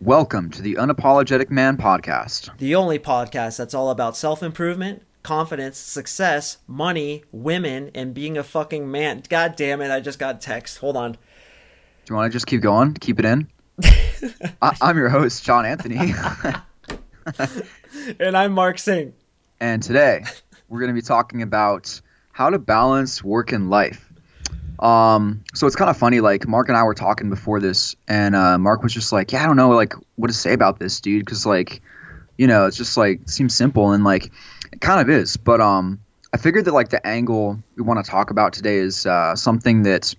Welcome to the Unapologetic Man podcast. The only podcast that's all about self improvement, confidence, success, money, women, and being a fucking man. God damn it, I just got text. Hold on. Do you want to just keep going? Keep it in? I- I'm your host, Jon Anthony. And I'm Mark Sing. and today we're going to be talking about how to balance work and life. Um, so it's kind of funny, like Mark and I were talking before this, and uh, Mark was just like, "Yeah, I don't know, like what to say about this, dude, because like, you know, it's just like seems simple and like it kind of is." But um, I figured that like the angle we want to talk about today is uh, something that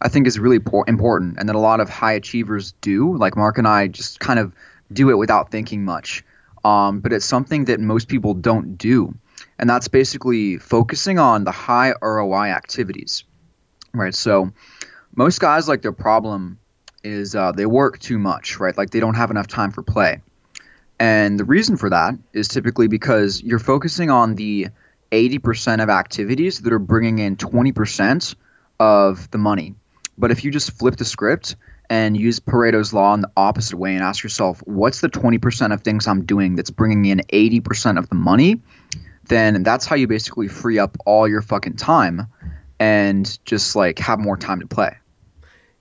I think is really por- important, and that a lot of high achievers do. Like Mark and I just kind of do it without thinking much. Um, but it's something that most people don't do, and that's basically focusing on the high ROI activities right? So most guys like their problem is uh, they work too much, right? Like they don't have enough time for play. And the reason for that is typically because you're focusing on the 80% of activities that are bringing in 20% of the money. But if you just flip the script and use Pareto's law in the opposite way and ask yourself, what's the 20% of things I'm doing that's bringing in 80% of the money? Then that's how you basically free up all your fucking time and just like have more time to play.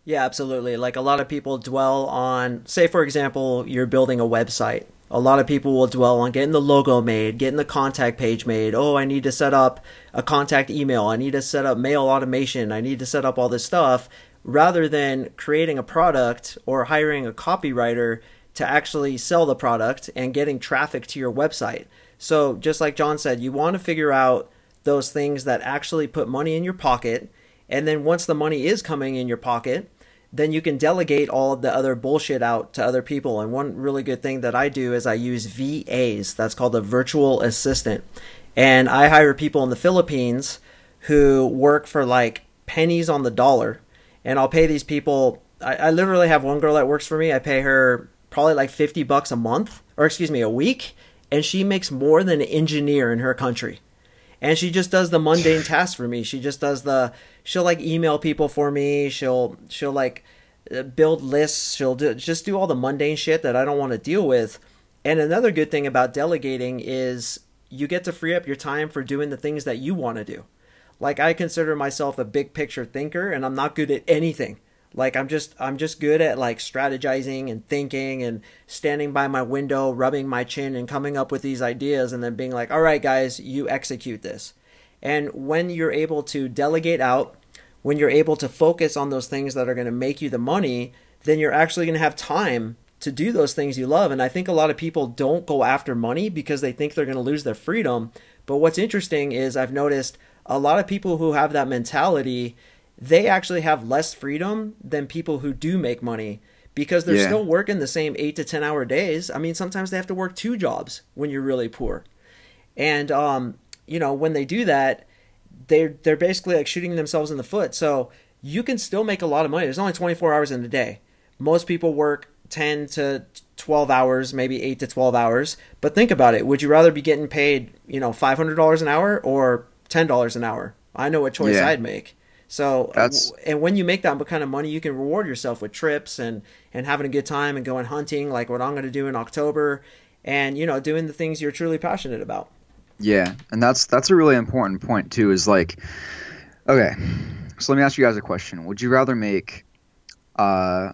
Yeah, absolutely. Like a lot of people dwell on, say, for example, you're building a website. A lot of people will dwell on getting the logo made, getting the contact page made. Oh, I need to set up a contact email. I need to set up mail automation. I need to set up all this stuff rather than creating a product or hiring a copywriter to actually sell the product and getting traffic to your website. So, just like Jon said, you want to figure out those things that actually put money in your pocket. And then once the money is coming in your pocket, then you can delegate all the other bullshit out to other people. And one really good thing that I do is I use VAs. That's called a virtual assistant. And I hire people in the Philippines who work for like pennies on the dollar. And I'll pay these people. I, I literally have one girl that works for me. I pay her probably like 50 bucks a month, or excuse me, a week. And she makes more than an engineer in her country and she just does the mundane tasks for me. She just does the she'll like email people for me. She'll she'll like build lists. She'll do, just do all the mundane shit that i don't want to deal with. And another good thing about delegating is you get to free up your time for doing the things that you want to do. Like i consider myself a big picture thinker and i'm not good at anything like i'm just i'm just good at like strategizing and thinking and standing by my window rubbing my chin and coming up with these ideas and then being like all right guys you execute this. And when you're able to delegate out when you're able to focus on those things that are going to make you the money then you're actually going to have time to do those things you love. And i think a lot of people don't go after money because they think they're going to lose their freedom. But what's interesting is i've noticed a lot of people who have that mentality they actually have less freedom than people who do make money because they're Yeah. still working the same eight to 10 hour days. I mean, sometimes they have to work two jobs when you're really poor. And, um, you know, when they do that, they're, they're basically like shooting themselves in the foot. So you can still make a lot of money. There's only 24 hours in a day. Most people work 10 to 12 hours, maybe 8 to 12 hours. But think about it. Would you rather be getting paid, you know, $500 an hour or $10 an hour? I know what choice Yeah. I'd make. So That's- and when you make that kind of money, you can reward yourself with trips and and having a good time and going hunting, like what I'm going to do in October, and you know doing the things you're truly passionate about. Yeah, and that's that's a really important point too. Is like, okay, so let me ask you guys a question. Would you rather make uh,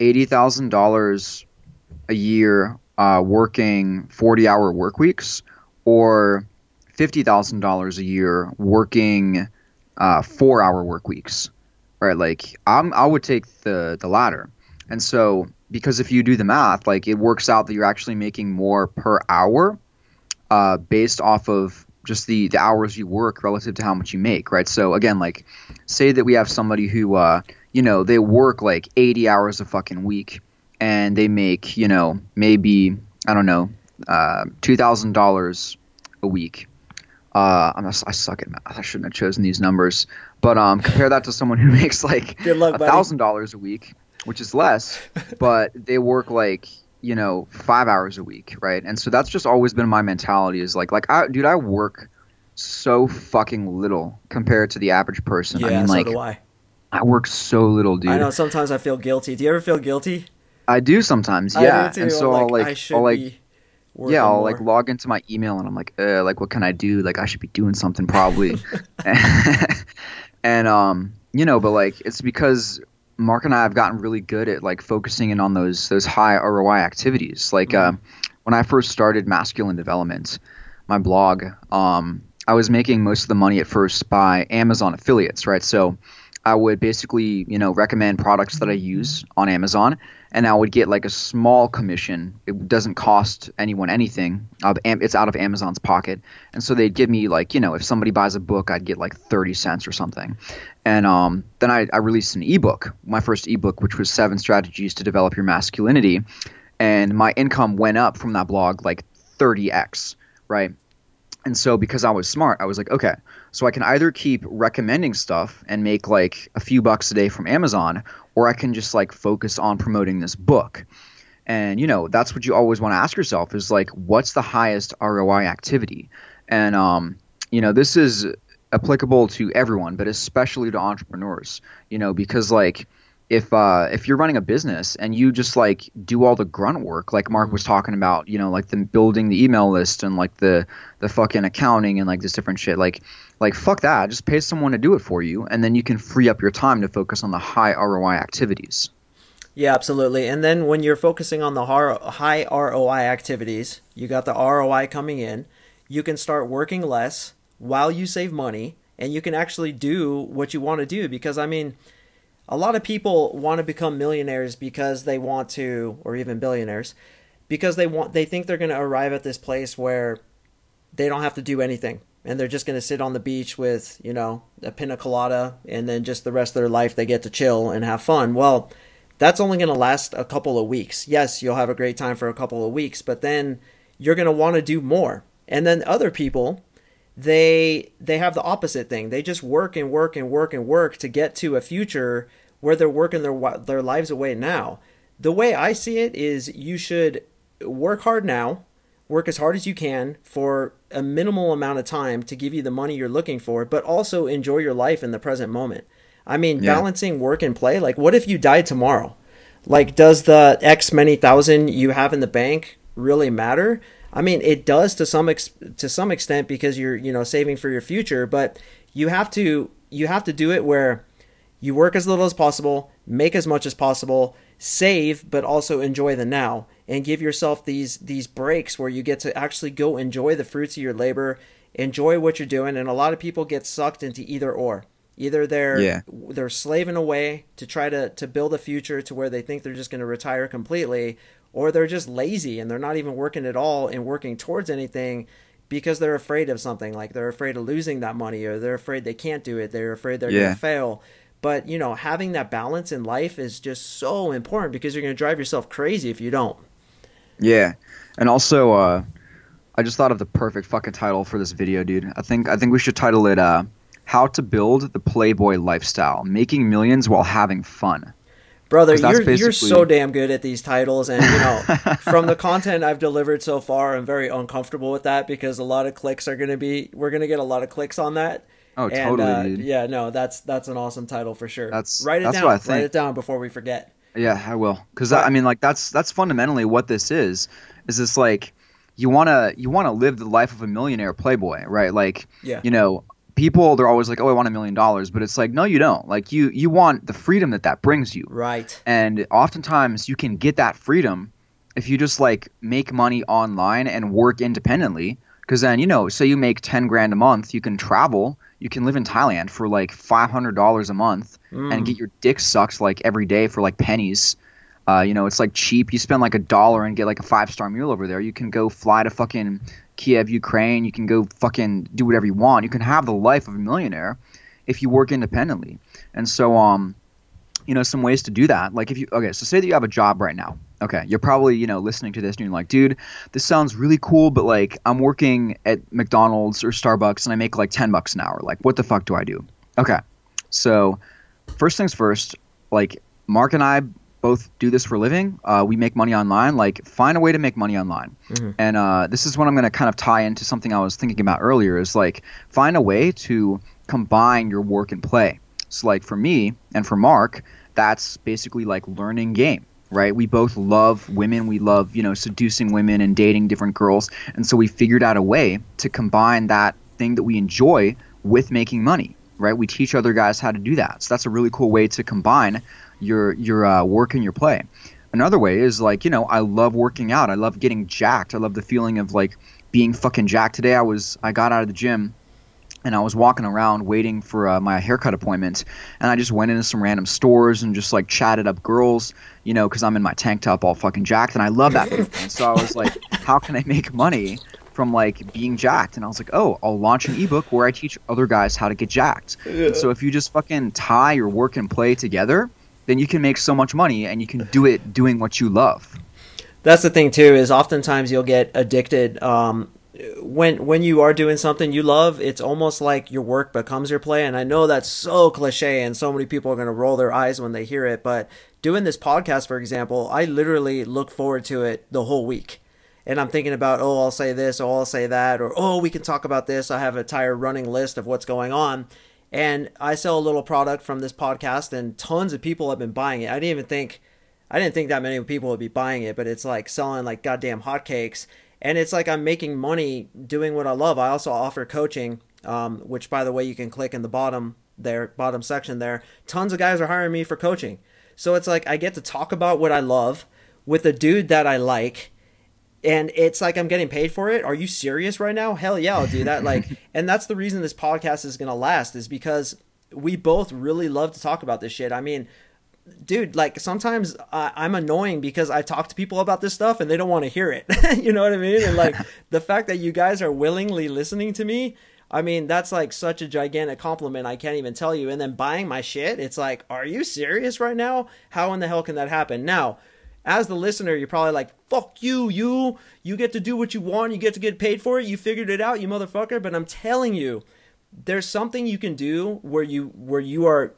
eighty thousand dollars a year uh, working forty-hour work weeks, or fifty thousand dollars a year working uh, four-hour work weeks? Right, like I'm, I would take the the latter. And so, because if you do the math, like it works out that you're actually making more per hour uh, based off of just the, the hours you work relative to how much you make, right? So again, like say that we have somebody who, uh, you know, they work like 80 hours a fucking week and they make, you know, maybe, I don't know, uh, $2,000 a week. Uh, I'm a, I suck at math. I shouldn't have chosen these numbers. But um, compare that to someone who makes like a thousand dollars a week, which is less, but they work like you know five hours a week, right? And so that's just always been my mentality is like like I, dude, I work so fucking little compared to the average person. Yeah, I mean, so like do I. I work so little, dude. I know sometimes I feel guilty. Do you ever feel guilty? I do sometimes, yeah. do. And so I'm I'll like, I should I'll like, be yeah, I'll more. like log into my email and I'm like, uh, like what can I do? Like I should be doing something probably. and um, you know, but like it's because Mark and I have gotten really good at like focusing in on those those high ROI activities. Like Mm-hmm. uh, when I first started Masculine Development, my blog, um, I was making most of the money at first by Amazon affiliates, right? So I would basically, you know, recommend products that I use on Amazon, and I would get like a small commission. It doesn't cost anyone anything. It's out of Amazon's pocket, and so they'd give me like, you know, if somebody buys a book, I'd get like thirty cents or something. And um, then I, I released an ebook, my first ebook, which was Seven Strategies to Develop Your Masculinity, and my income went up from that blog like 30x, right? And so because I was smart, I was like, okay, so I can either keep recommending stuff and make like a few bucks a day from Amazon, or I can just like focus on promoting this book. And you know, that's what you always want to ask yourself is like, what's the highest ROI activity? And um, you know, this is applicable to everyone, but especially to entrepreneurs. You know, because like if uh, if you're running a business and you just like do all the grunt work, like Mark was talking about, you know, like the building the email list and like the the fucking accounting and like this different shit, like like fuck that, just pay someone to do it for you, and then you can free up your time to focus on the high ROI activities. Yeah, absolutely. And then when you're focusing on the high ROI activities, you got the ROI coming in, you can start working less while you save money and you can actually do what you want to do because I mean a lot of people want to become millionaires because they want to or even billionaires because they want they think they're going to arrive at this place where they don't have to do anything and they're just going to sit on the beach with, you know, a pina colada and then just the rest of their life they get to chill and have fun. Well, that's only going to last a couple of weeks. Yes, you'll have a great time for a couple of weeks, but then you're going to want to do more. And then other people, they they have the opposite thing. They just work and work and work and work to get to a future where they're working their their lives away now. The way I see it is you should work hard now, work as hard as you can for a minimal amount of time to give you the money you're looking for, but also enjoy your life in the present moment. I mean, Yeah. balancing work and play. Like, what if you died tomorrow? Like, does the X many thousand you have in the bank really matter? I mean, it does to some ex- to some extent because you're you know saving for your future, but you have to you have to do it where you work as little as possible, make as much as possible, save, but also enjoy the now, and give yourself these these breaks where you get to actually go enjoy the fruits of your labor, enjoy what you're doing. And a lot of people get sucked into either or. Either they're Yeah. they're slaving away to try to to build a future to where they think they're just going to retire completely, or they're just lazy and they're not even working at all and working towards anything because they're afraid of something like they're afraid of losing that money or they're afraid they can't do it they're afraid they're Yeah. going to fail but you know having that balance in life is just so important because you're going to drive yourself crazy if you don't Yeah, and also, uh, I just thought of the perfect fucking title for this video, dude. I think I think we should title it uh, "How to Build the Playboy Lifestyle: Making Millions While Having Fun." Brother 'Cause that's you're you're so damn good at these titles and you know from the content I've delivered so far I'm very uncomfortable with that because a lot of clicks are going to be we're going to get a lot of clicks on that Oh, and, totally, uh, dude. yeah no that's that's an awesome title for sure That's- write it that's down what I write it down before we forget Yeah, I will. Because I mean, like that's that's fundamentally what this is. Is this like you wanna you wanna live the life of a millionaire playboy, right? Like Yeah. you know, people they're always like, oh, I want a million dollars, but it's like, no, you don't. Like you you want the freedom that that brings you, right and oftentimes you can get that freedom if you just like make money online and work independently. Because then you know, say you make ten grand a month, you can travel. You can live in Thailand for like five hundred dollars a month Mm. and get your dick sucked like every day for like pennies. Uh, you know, it's like cheap. You spend like a dollar and get like a five star meal over there. You can go fly to fucking Kiev, Ukraine. You can go fucking do whatever you want. You can have the life of a millionaire if you work independently. And so, um, you know, some ways to do that. Like if you okay, so say that you have a job right now. Okay, you're probably you know listening to this and you're like, dude, this sounds really cool, but like I'm working at McDonald's or Starbucks and I make like ten bucks an hour. Like, what the fuck do I do? Okay, so first things first, like Mark and I both do this for a living. Uh, we make money online. Like, find a way to make money online. Mhm. And uh, this is what I'm going to kind of tie into something I was thinking about earlier. Is like find a way to combine your work and play. So, like for me and for Mark, that's basically like learning game, right? We both love women. We love, you know, seducing women and dating different girls. And so we figured out a way to combine that thing that we enjoy with making money, right? We teach other guys how to do that. So that's a really cool way to combine your your uh, work and your play. Another way is like, you know, I love working out. I love getting jacked. I love the feeling of like being fucking jacked. Today I was I got out of the gym and I was walking around waiting for uh, my haircut appointment, and I just went into some random stores and just like chatted up girls, you know, because I'm in my tank top all fucking jacked, and I love that. so I was like, how can I make money from like being jacked? And I was like, oh, I'll launch an ebook where I teach other guys how to get jacked. Yeah. so if you just fucking tie your work and play together, then you can make so much money, and you can do it doing what you love. That's the thing too. Is oftentimes you'll get addicted. Um, when when you are doing something you love, it's almost like your work becomes your play. And I know that's so cliche, and so many people are going to roll their eyes when they hear it. But doing this podcast, for example, I literally look forward to it the whole week. And I'm thinking about, oh, I'll say this, or I'll say that, or oh, we can talk about this. I have an entire running list of what's going on. And I sell a little product from this podcast, and tons of people have been buying it. I didn't even think, I didn't think that many people would be buying it, but it's like selling like goddamn hotcakes and it's like I'm making money doing what I love. I also offer coaching, um, which by the way you can click in the bottom there, bottom section there. Tons of guys are hiring me for coaching, so it's like I get to talk about what I love with a dude that I like. And it's like I'm getting paid for it. Are you serious right now? Hell yeah, I'll do that. Like, and that's the reason this podcast is gonna last is because we both really love to talk about this shit. I mean, dude, like sometimes I'm annoying because I talk to people about this stuff and they don't want to hear it. you know what I mean? And like the fact that you guys are willingly listening to me, I mean, that's like such a gigantic compliment. I can't even tell you. And then buying my shit, it's like, are you serious right now? How in the hell can that happen? Now, as the listener, you're probably like, fuck you, you, you get to do what you want. You get to get paid for it. You figured it out, you motherfucker. But I'm telling you, there's something you can do where you, where you are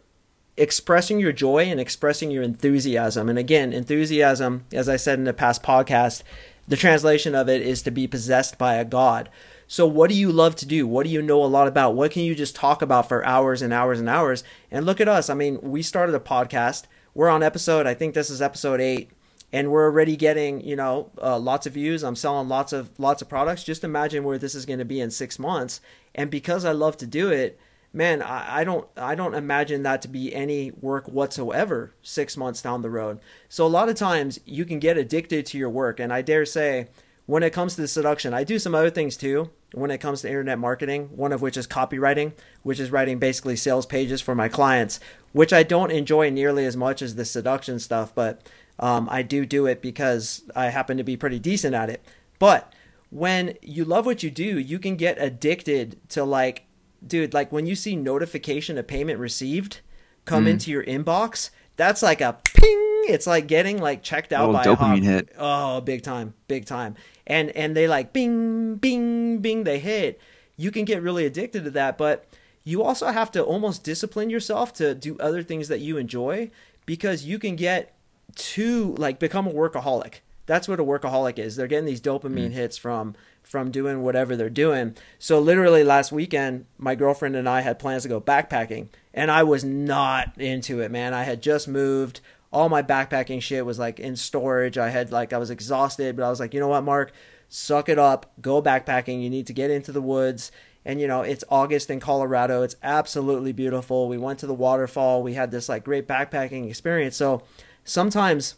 expressing your joy and expressing your enthusiasm. And again, enthusiasm, as I said in the past podcast, the translation of it is to be possessed by a God. So, what do you love to do? What do you know a lot about? What can you just talk about for hours and hours and hours? And look at us. I mean, we started a podcast. We're on episode, I think this is episode eight, and we're already getting, you know, uh, lots of views. I'm selling lots of lots of products. Just imagine where this is going to be in six months. And because I love to do it, man, I, I don't I don't imagine that to be any work whatsoever six months down the road. So a lot of times you can get addicted to your work, and I dare say when it comes to the seduction, I do some other things too. When it comes to internet marketing, one of which is copywriting, which is writing basically sales pages for my clients, which I don't enjoy nearly as much as the seduction stuff, but um, I do do it because I happen to be pretty decent at it. But when you love what you do, you can get addicted to like dude, like when you see notification of payment received come mm. into your inbox, that's like a ping. It's like getting like checked out by dopamine a hit. Oh, big time, big time. And and they like bing, bing, bing. They hit. You can get really addicted to that, but you also have to almost discipline yourself to do other things that you enjoy because you can get to like become a workaholic. That's what a workaholic is. They're getting these dopamine mm. hits from from doing whatever they're doing. So literally last weekend, my girlfriend and I had plans to go backpacking, and I was not into it, man. I had just moved. All my backpacking shit was like in storage. I had like I was exhausted, but I was like, you know what, Mark, suck it up, go backpacking. You need to get into the woods. And you know, it's August in Colorado. It's absolutely beautiful. We went to the waterfall. We had this like great backpacking experience. So sometimes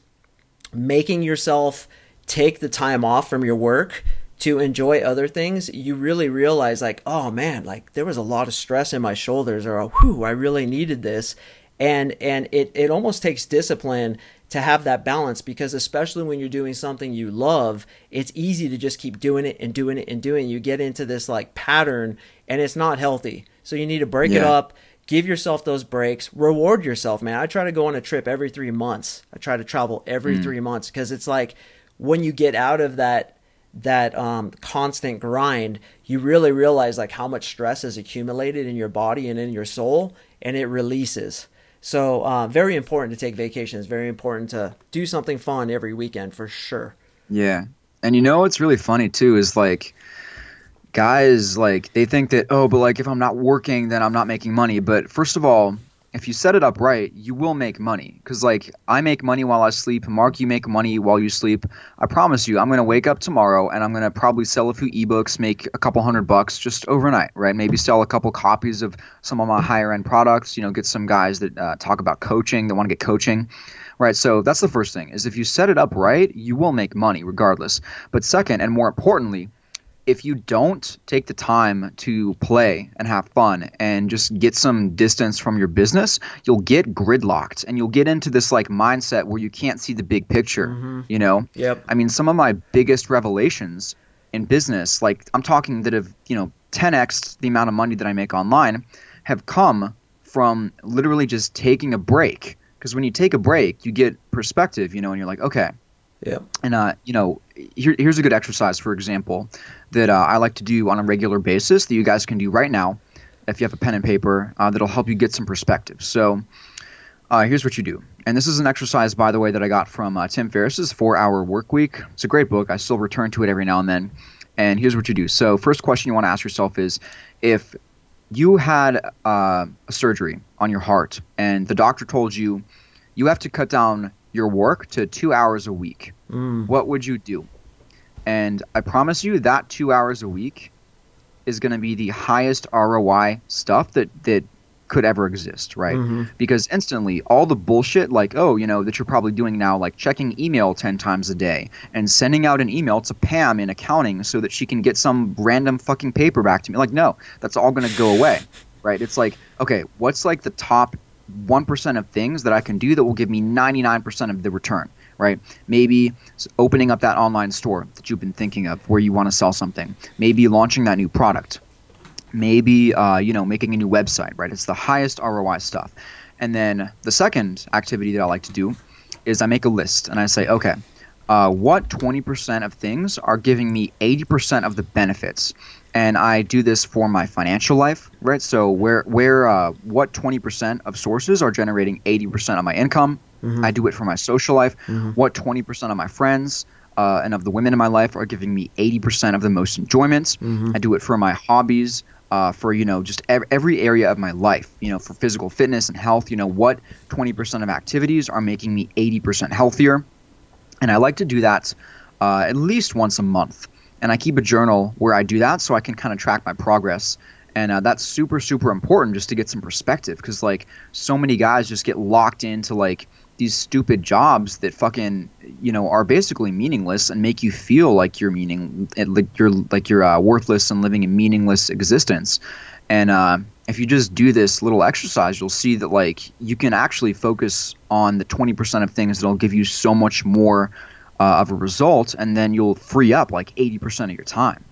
making yourself take the time off from your work to enjoy other things, you really realize like, oh man, like there was a lot of stress in my shoulders, or oh, whew, I really needed this, and and it it almost takes discipline to have that balance because especially when you're doing something you love, it's easy to just keep doing it and doing it and doing. It. You get into this like pattern, and it's not healthy. So you need to break yeah. it up. Give yourself those breaks. Reward yourself, man. I try to go on a trip every three months. I try to travel every mm. three months because it's like when you get out of that that um, constant grind, you really realize like how much stress is accumulated in your body and in your soul, and it releases. So uh, very important to take vacations. Very important to do something fun every weekend for sure. Yeah, and you know what's really funny too is like guys like they think that oh but like if i'm not working then i'm not making money but first of all if you set it up right, you will make money. Because, like, I make money while I sleep. Mark, you make money while you sleep. I promise you, I'm going to wake up tomorrow and I'm going to probably sell a few ebooks, make a couple hundred bucks just overnight, right? Maybe sell a couple copies of some of my higher end products, you know, get some guys that uh, talk about coaching, that want to get coaching. Right, so that's the first thing is if you set it up right, you will make money regardless. But second, and more importantly, if you don't take the time to play and have fun and just get some distance from your business, you'll get gridlocked and you'll get into this like mindset where you can't see the big picture, mm-hmm. you know? Yep. I mean, some of my biggest revelations in business, like I'm talking that have, you know, 10x the amount of money that I make online, have come from literally just taking a break. Because when you take a break, you get perspective, you know, and you're like, okay, yeah. And uh, you know, here, here's a good exercise, for example, that uh, I like to do on a regular basis that you guys can do right now, if you have a pen and paper, uh, that'll help you get some perspective. So, uh, here's what you do, and this is an exercise, by the way, that I got from uh, Tim Ferriss's Four Hour Work Week. It's a great book. I still return to it every now and then. And here's what you do. So, first question you want to ask yourself is, if you had uh, a surgery on your heart, and the doctor told you you have to cut down your work to two hours a week, mm. what would you do? And I promise you that two hours a week is going to be the highest ROI stuff that that could ever exist, right? Mm-hmm. Because instantly, all the bullshit, like, oh, you know, that you're probably doing now, like checking email 10 times a day and sending out an email to Pam in accounting so that she can get some random fucking paper back to me. Like, no, that's all going to go away, right? It's like, okay, what's like the top 1% of things that I can do that will give me 99% of the return, right? Maybe opening up that online store that you've been thinking of where you want to sell something. Maybe launching that new product. Maybe, uh, you know, making a new website, right? It's the highest ROI stuff. And then the second activity that I like to do is I make a list and I say, okay, uh, what 20% of things are giving me 80% of the benefits? And I do this for my financial life, right? So where where uh, what twenty percent of sources are generating eighty percent of my income, mm-hmm. I do it for my social life. Mm-hmm. What twenty percent of my friends uh, and of the women in my life are giving me eighty percent of the most enjoyments. Mm-hmm. I do it for my hobbies. Uh, for you know just ev- every area of my life you know for physical fitness and health you know what 20% of activities are making me 80% healthier and i like to do that uh, at least once a month and I keep a journal where I do that so I can kind of track my progress. And uh, that's super, super important just to get some perspective because, like, so many guys just get locked into, like, these stupid jobs that fucking, you know, are basically meaningless and make you feel like you're meaning, like you're, like you're uh, worthless and living a meaningless existence. And uh, if you just do this little exercise, you'll see that, like, you can actually focus on the 20% of things that'll give you so much more uh, of a result, and then you'll free up like 80% of your time.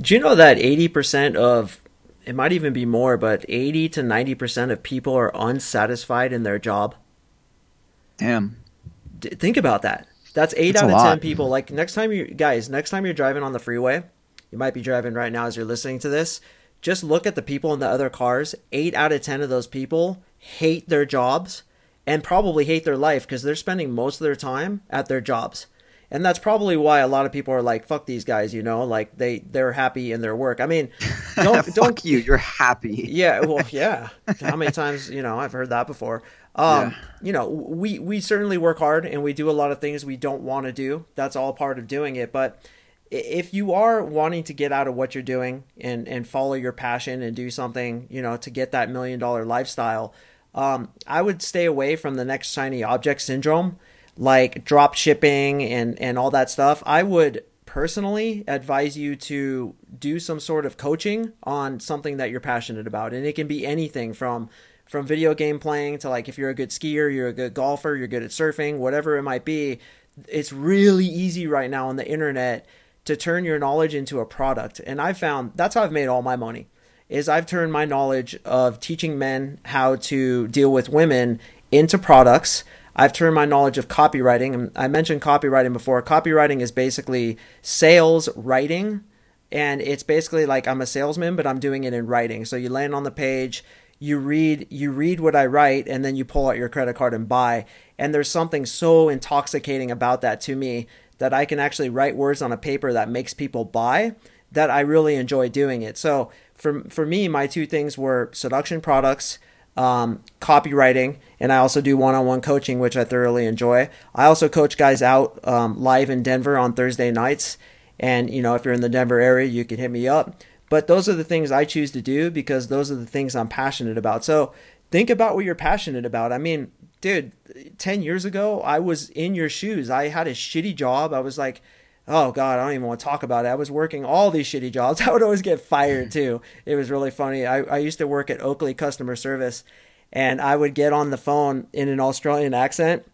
Do you know that 80% of it might even be more, but 80 to 90% of people are unsatisfied in their job? Damn. D- think about that. That's 8 That's out of 10 people. Like next time you guys, next time you're driving on the freeway, you might be driving right now as you're listening to this, just look at the people in the other cars. 8 out of 10 of those people hate their jobs and probably hate their life because they're spending most of their time at their jobs. And that's probably why a lot of people are like, "Fuck these guys," you know, like they they're happy in their work. I mean, don't don't you, you're happy. yeah, well, yeah. How many times you know I've heard that before. Um, yeah. You know, we we certainly work hard and we do a lot of things we don't want to do. That's all part of doing it. But if you are wanting to get out of what you're doing and and follow your passion and do something, you know, to get that million dollar lifestyle um, I would stay away from the next shiny object syndrome, like drop shipping and, and all that stuff. I would personally advise you to do some sort of coaching on something that you're passionate about. And it can be anything from from video game playing to like if you're a good skier, you're a good golfer, you're good at surfing, whatever it might be. It's really easy right now on the internet to turn your knowledge into a product. And I've found that's how I've made all my money is I've turned my knowledge of teaching men how to deal with women into products. I've turned my knowledge of copywriting. I mentioned copywriting before. Copywriting is basically sales writing, and it's basically like I'm a salesman, but I'm doing it in writing. So you land on the page, you read, you read what I write, and then you pull out your credit card and buy. And there's something so intoxicating about that to me that I can actually write words on a paper that makes people buy. That I really enjoy doing it. So for for me, my two things were seduction products um, copywriting, and I also do one-on-one coaching, which I thoroughly enjoy. I also coach guys out um, live in Denver on Thursday nights, and you know if you're in the Denver area, you can hit me up. But those are the things I choose to do because those are the things I'm passionate about. So think about what you're passionate about. I mean, dude, 10 years ago, I was in your shoes. I had a shitty job. I was like, oh God, I don't even want to talk about it. I was working all these shitty jobs. I would always get fired too. It was really funny. I, I used to work at Oakley customer service and I would get on the phone in an Australian accent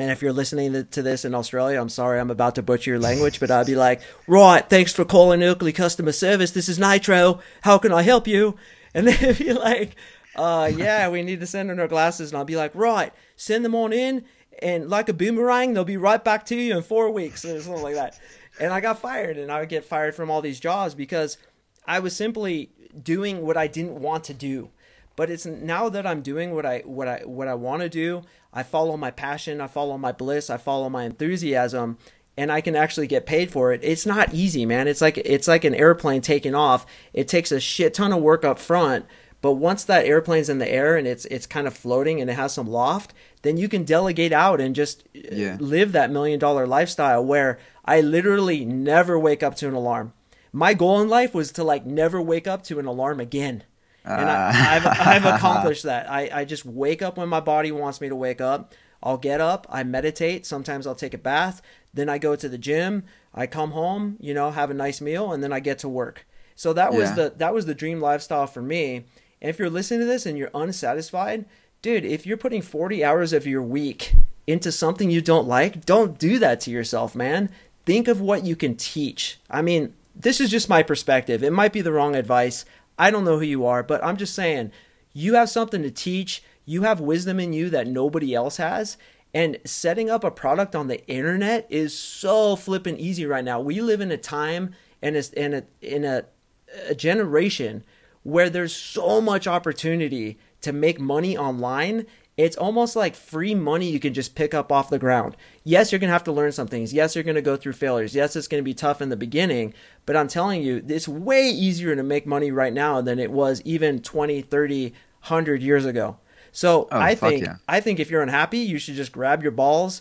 and if you're listening to this in Australia, I'm sorry, I'm about to butcher your language, but I'd be like, right, thanks for calling Oakley customer service. This is Nitro. How can I help you? And they'd be like, uh, yeah, we need to send in our glasses. And I'll be like, right, send them on in. And like a boomerang, they'll be right back to you in four weeks or something like that. And I got fired and I would get fired from all these jobs because I was simply doing what I didn't want to do. But it's now that I'm doing what I what I what I want to do, I follow my passion, I follow my bliss, I follow my enthusiasm, and I can actually get paid for it. It's not easy, man. It's like it's like an airplane taking off. It takes a shit ton of work up front, but once that airplane's in the air and it's it's kind of floating and it has some loft, then you can delegate out and just uh, yeah. live that million dollar lifestyle where I literally never wake up to an alarm. My goal in life was to like never wake up to an alarm again and I, have uh. I've accomplished that. I, I just wake up when my body wants me to wake up. I'll get up, I meditate. Sometimes I'll take a bath. Then I go to the gym. I come home, you know, have a nice meal, and then I get to work. So that was yeah. the that was the dream lifestyle for me. And if you're listening to this and you're unsatisfied, dude, if you're putting 40 hours of your week into something you don't like, don't do that to yourself, man. Think of what you can teach. I mean, this is just my perspective. It might be the wrong advice. I don't know who you are, but I'm just saying you have something to teach. You have wisdom in you that nobody else has. And setting up a product on the internet is so flippin' easy right now. We live in a time and a, in a in a, a generation where there's so much opportunity to make money online it's almost like free money you can just pick up off the ground. Yes, you're going to have to learn some things. Yes, you're going to go through failures. Yes, it's going to be tough in the beginning, but I'm telling you, it's way easier to make money right now than it was even 20, 30, 100 years ago. So oh, I think yeah. I think if you're unhappy, you should just grab your balls,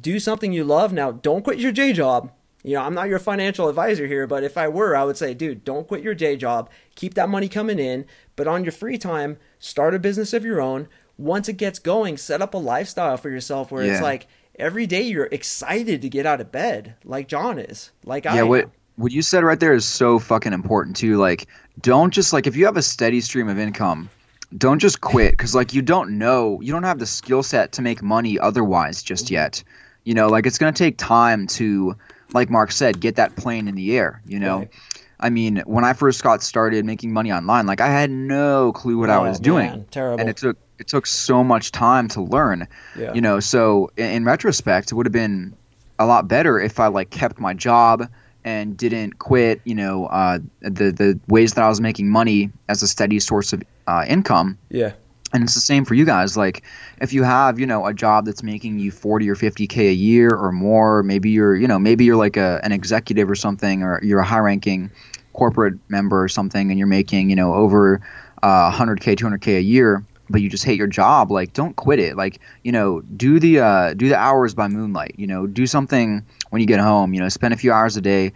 do something you love. Now, don't quit your day job. You know, I'm not your financial advisor here, but if I were, I would say, dude, don't quit your day job. Keep that money coming in, but on your free time, start a business of your own once it gets going, set up a lifestyle for yourself where yeah. it's like every day you're excited to get out of bed, like Jon is, like yeah, I. What, what you said right there is so fucking important too. Like, don't just like if you have a steady stream of income, don't just quit because like you don't know, you don't have the skill set to make money otherwise just yet. You know, like it's gonna take time to, like Mark said, get that plane in the air. You know. Right. I mean, when I first got started making money online, like I had no clue what oh, I was man, doing. Terrible. And it took it took so much time to learn. Yeah. You know, so in, in retrospect, it would have been a lot better if I like kept my job and didn't quit. You know, uh, the the ways that I was making money as a steady source of uh, income. Yeah. And it's the same for you guys. Like, if you have, you know, a job that's making you forty or fifty k a year or more, maybe you're, you know, maybe you're like a an executive or something, or you're a high-ranking corporate member or something, and you're making, you know, over uh, 100k, 200k a year but you just hate your job like don't quit it like you know do the uh, do the hours by moonlight you know do something when you get home you know spend a few hours a day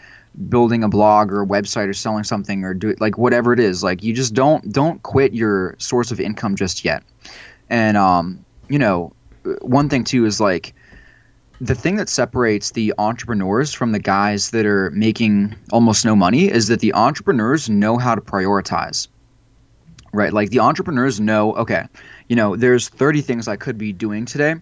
building a blog or a website or selling something or do it like whatever it is like you just don't don't quit your source of income just yet and um you know one thing too is like the thing that separates the entrepreneurs from the guys that are making almost no money is that the entrepreneurs know how to prioritize right? Like the entrepreneurs know, okay, you know, there's 30 things I could be doing today,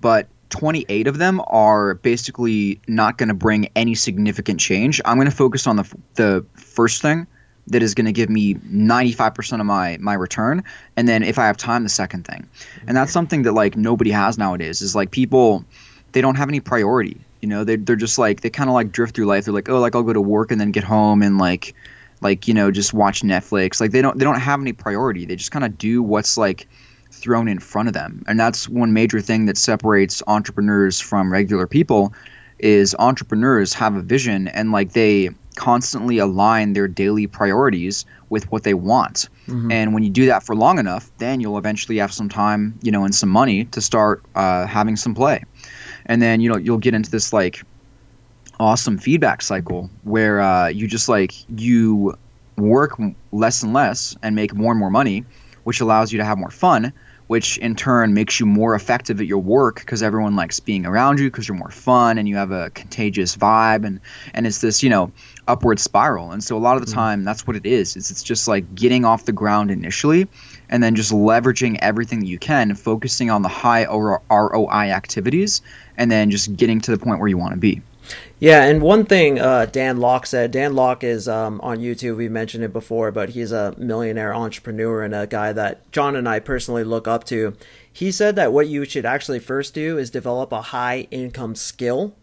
but 28 of them are basically not going to bring any significant change. I'm going to focus on the the first thing that is going to give me 95% of my my return and then if I have time the second thing. And that's something that like nobody has nowadays is like people they don't have any priority. You know, they they're just like they kind of like drift through life. They're like, "Oh, like I'll go to work and then get home and like like you know just watch Netflix. Like they don't they don't have any priority. They just kind of do what's like thrown in front of them. And that's one major thing that separates entrepreneurs from regular people is entrepreneurs have a vision and like they constantly align their daily priorities with what they want. Mm-hmm. And when you do that for long enough, then you'll eventually have some time, you know, and some money to start uh, having some play. And then, you know, you'll get into this like awesome feedback cycle where uh, you just like, you work less and less and make more and more money, which allows you to have more fun which in turn makes you more effective at your work because everyone likes being around you because you're more fun and you have a contagious vibe and and it's this you know upward spiral and so a lot of the mm-hmm. time that's what it is it's, it's just like getting off the ground initially and then just leveraging everything that you can focusing on the high ROI activities and then just getting to the point where you want to be yeah, and one thing uh, Dan Lok said. Dan Lok is um, on YouTube. We mentioned it before, but he's a millionaire entrepreneur and a guy that Jon and I personally look up to. He said that what you should actually first do is develop a high income skill,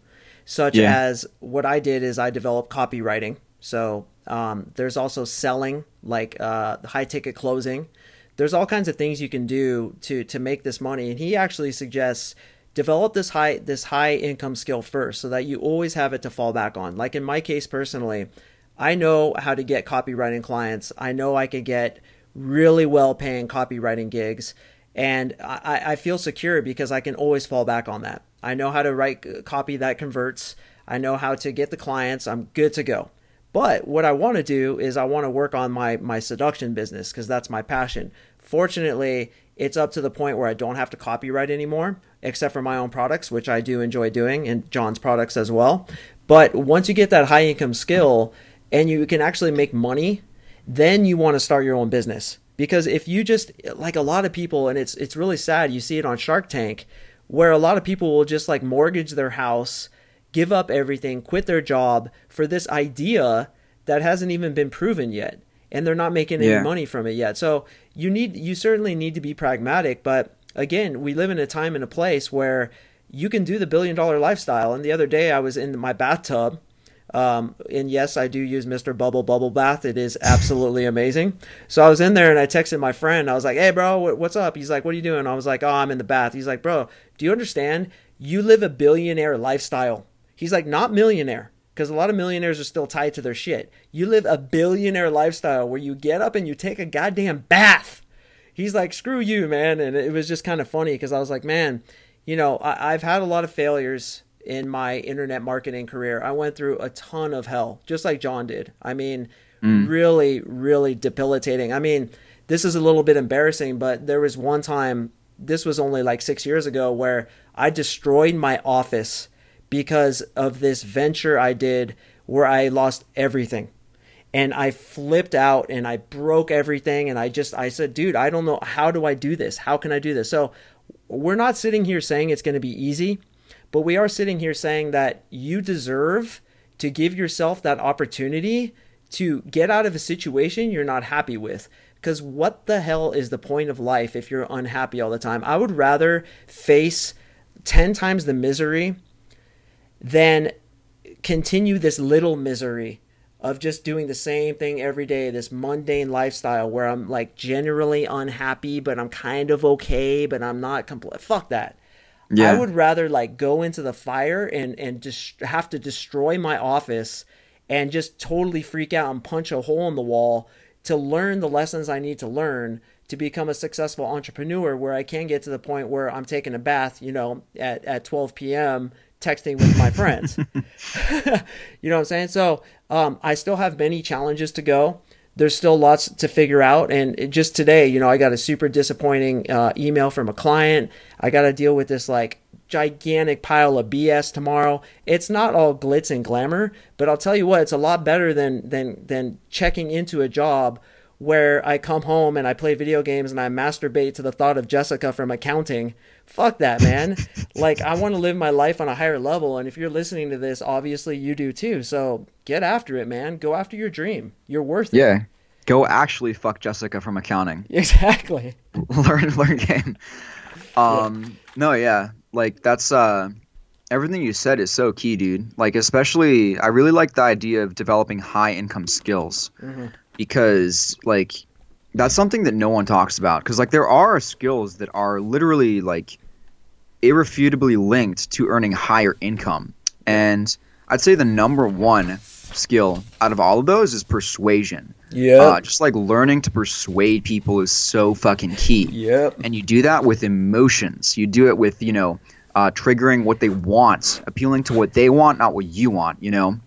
such yeah. as what I did is I developed copywriting. So um, there's also selling, like uh, high ticket closing. There's all kinds of things you can do to to make this money, and he actually suggests develop this high this high income skill first so that you always have it to fall back on. Like in my case personally i know how to get copywriting clients. I know i can get really well paying copywriting gigs and I, I feel secure because i can always fall back on that. I know how to write copy that converts. I know how to get the clients. I'm good to go. But what i want to do is i want to work on my my seduction business because that's my passion. Fortunately it's up to the point where I don't have to copyright anymore, except for my own products, which I do enjoy doing, and Jon's products as well. But once you get that high income skill and you can actually make money, then you want to start your own business. Because if you just like a lot of people, and it's it's really sad, you see it on Shark Tank, where a lot of people will just like mortgage their house, give up everything, quit their job for this idea that hasn't even been proven yet and they're not making any yeah. money from it yet. So you need you certainly need to be pragmatic, but again, we live in a time and a place where you can do the billion dollar lifestyle. And the other day I was in my bathtub. Um, and yes, I do use Mr. Bubble Bubble Bath. It is absolutely amazing. So I was in there and I texted my friend. I was like, "Hey, bro, what's up?" He's like, "What are you doing?" I was like, "Oh, I'm in the bath." He's like, "Bro, do you understand? You live a billionaire lifestyle." He's like, "Not millionaire because a lot of millionaires are still tied to their shit. You live a billionaire lifestyle where you get up and you take a goddamn bath. He's like, screw you, man. And it was just kind of funny because I was like, man, you know, I- have had a lot of failures in my internet marketing career. I went through a ton of hell, just like Jon did. I mean, mm. really, really debilitating. I mean, this is a little bit embarrassing, but there was one time, this was only like six years ago, where I destroyed my office because of this venture I did where I lost everything. And I flipped out and I broke everything. And I just, I said, dude, I don't know. How do I do this? How can I do this? So we're not sitting here saying it's going to be easy, but we are sitting here saying that you deserve to give yourself that opportunity to get out of a situation you're not happy with. Because what the hell is the point of life if you're unhappy all the time? I would rather face 10 times the misery then continue this little misery of just doing the same thing every day, this mundane lifestyle where I'm like generally unhappy, but I'm kind of okay, but I'm not complete. Fuck that. Yeah. I would rather like go into the fire and and just have to destroy my office and just totally freak out and punch a hole in the wall to learn the lessons I need to learn to become a successful entrepreneur where I can get to the point where I'm taking a bath, you know, at, at 12 p.m texting with my friends. you know what I'm saying? So um, I still have many challenges to go. There's still lots to figure out. And just today, you know, I got a super disappointing uh, email from a client. I got to deal with this like gigantic pile of BS tomorrow. It's not all glitz and glamour, but I'll tell you what, it's a lot better than than than checking into a job where I come home and I play video games and I masturbate to the thought of Jessica from accounting. Fuck that, man. like, I want to live my life on a higher level. And if you're listening to this, obviously you do too. So get after it, man. Go after your dream. You're worth it. Yeah. Go actually fuck Jessica from accounting. Exactly. learn, learn game. Um, yeah. no, yeah. Like, that's, uh, everything you said is so key, dude. Like, especially, I really like the idea of developing high income skills. Mm-hmm because like that's something that no one talks about because like there are skills that are literally like irrefutably linked to earning higher income and i'd say the number one skill out of all of those is persuasion. Yeah. Uh, just like learning to persuade people is so fucking key. Yep. And you do that with emotions. You do it with, you know, uh, triggering what they want, appealing to what they want, not what you want, you know?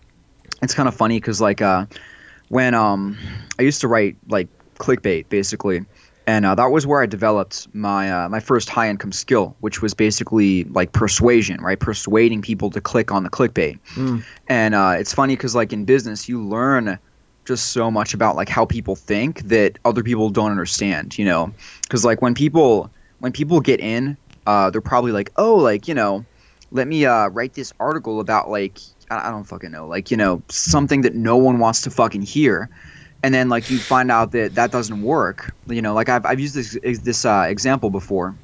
It's kind of funny because, like, uh, when um, I used to write, like, clickbait, basically. And uh, that was where I developed my uh, my first high income skill, which was basically like persuasion, right? Persuading people to click on the clickbait. And uh, it's funny because like in business, you learn just so much about like how people think that other people don't understand. You know, because like when people when people get in, uh, they're probably like, oh, like you know, let me uh, write this article about like I I don't fucking know, like you know, something that no one wants to fucking hear. And then like you find out that that doesn't work. You know, like I've I've used this this uh, example before,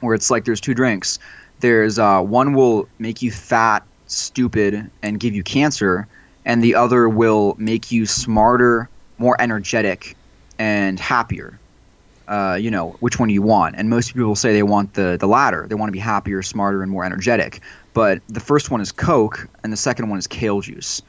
where it's like there's two drinks. There's uh, one will make you fat, stupid, and give you cancer, and the other will make you smarter, more energetic, and happier. Uh, you know which one you want, and most people say they want the the latter. They want to be happier, smarter, and more energetic. But the first one is Coke, and the second one is kale juice.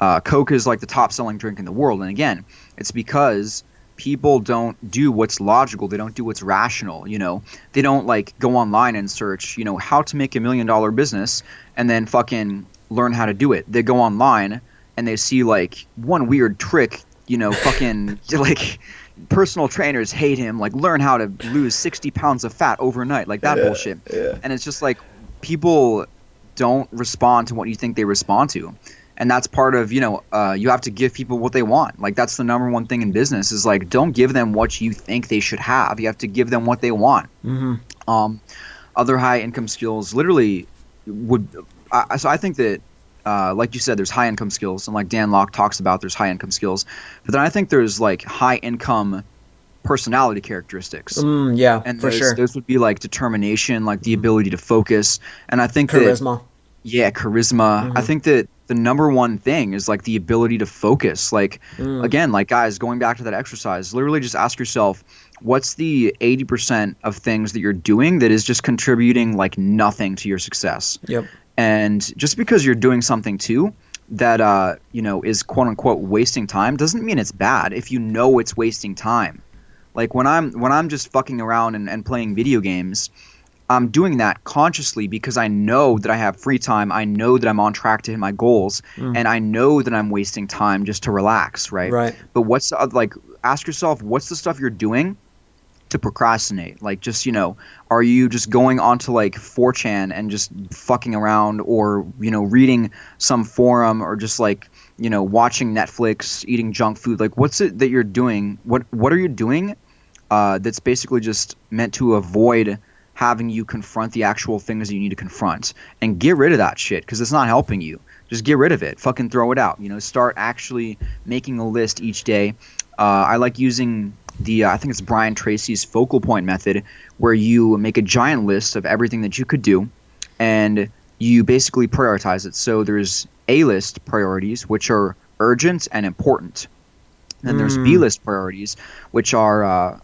Uh, Coke is like the top selling drink in the world, and again, it's because people don't do what's logical. They don't do what's rational. You know, they don't like go online and search, you know, how to make a million dollar business, and then fucking learn how to do it. They go online and they see like one weird trick. You know, fucking like personal trainers hate him. Like learn how to lose sixty pounds of fat overnight. Like that bullshit. yeah. And it's just like people don't respond to what you think they respond to and that's part of you know uh, you have to give people what they want like that's the number one thing in business is like don't give them what you think they should have you have to give them what they want Mm-hmm. um, other high income skills literally would I, so i think that uh, like you said there's high income skills and like Dan Lok talks about there's high income skills but then i think there's like high income personality characteristics Mm, yeah, and for sure. those would be like determination like the ability to focus and i think that Charisma. yeah, charisma. Mm-hmm. I think that the number one thing is like the ability to focus. Like Mm. again, like guys, going back to that exercise, literally just ask yourself, what's the 80% of things that you're doing that is just contributing like nothing to your success? Yep. And just because you're doing something too that uh, you know, is quote unquote wasting time doesn't mean it's bad if you know it's wasting time. Like when I'm when I'm just fucking around and, and playing video games, I'm doing that consciously because I know that I have free time. I know that I'm on track to hit my goals, and I know that I'm wasting time just to relax, right? Right. But what's the, like? Ask yourself, what's the stuff you're doing to procrastinate? Like, just you know, are you just going onto like 4chan and just fucking around, or you know, reading some forum, or just like you know, watching Netflix, eating junk food? Like, what's it that you're doing? What What are you doing? Uh, that's basically just meant to avoid having you confront the actual things that you need to confront and get rid of that shit because it's not helping you. Just get rid of it. Fucking throw it out. You know, start actually making a list each day. Uh, I like using the uh, I think it's Brian Tracy's focal point method, where you make a giant list of everything that you could do, and you basically prioritize it. So there's A list priorities, which are urgent and important. Then there's B list priorities, which are uh,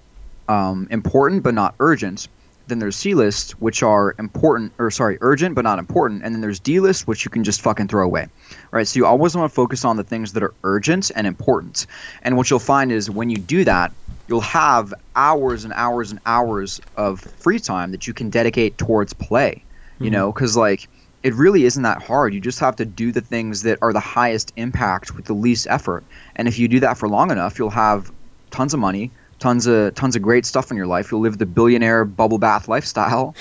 um, important but not urgent. Then there's C list, which are important or sorry, urgent but not important. And then there's D list, which you can just fucking throw away. Right? So you always want to focus on the things that are urgent and important. And what you'll find is when you do that, you'll have hours and hours and hours of free time that you can dedicate towards play. You mm-hmm. know, because like it really isn't that hard. You just have to do the things that are the highest impact with the least effort. And if you do that for long enough, you'll have tons of money, tons of tons of great stuff in your life. You'll live the billionaire bubble bath lifestyle,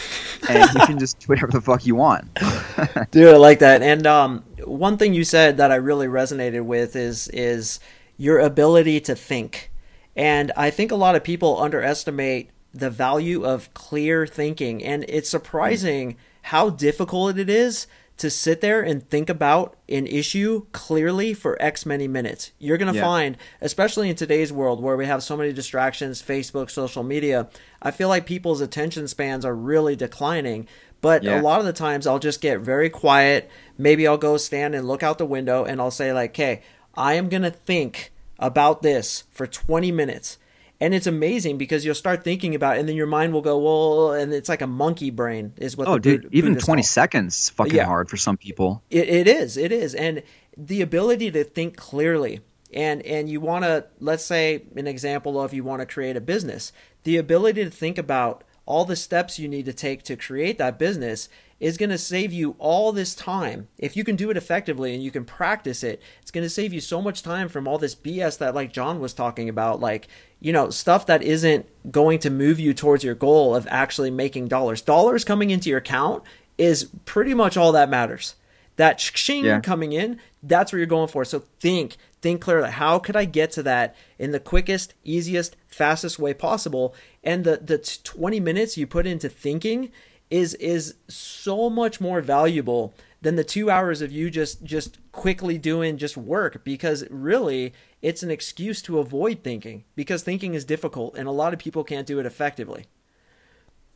and you can just do whatever the fuck you want. Dude, I like that. And um, one thing you said that I really resonated with is is your ability to think. And I think a lot of people underestimate the value of clear thinking. And it's surprising how difficult it is to sit there and think about an issue clearly for X many minutes. You're going to Yeah. find, especially in today's world where we have so many distractions, Facebook, social media, I feel like people's attention spans are really declining. But Yeah. a lot of the times I'll just get very quiet. Maybe I'll go stand and look out the window and I'll say, like, okay, I am going to think about this for 20 minutes. And it's amazing because you'll start thinking about it and then your mind will go well and it's like a monkey brain is what oh dude even Buddhists 20 call. seconds is fucking Yeah. hard for some people It, it is it is and the ability to think clearly and and you want to let's say an example of you want to create a business the ability to think about all the steps you need to take to create that business is going to save you all this time if you can do it effectively and you can practice it it's going to save you so much time from all this bs that like Jon was talking about like you know stuff that isn't going to move you towards your goal of actually making dollars dollars coming into your account is pretty much all that matters that shing Yeah. coming in, that's what you're going for. So think, think clearly. How could I get to that in the quickest, easiest, fastest way possible? And the the t- 20 minutes you put into thinking is is so much more valuable than the 2 hours of you just just quickly doing just work because really it's an excuse to avoid thinking because thinking is difficult and a lot of people can't do it effectively.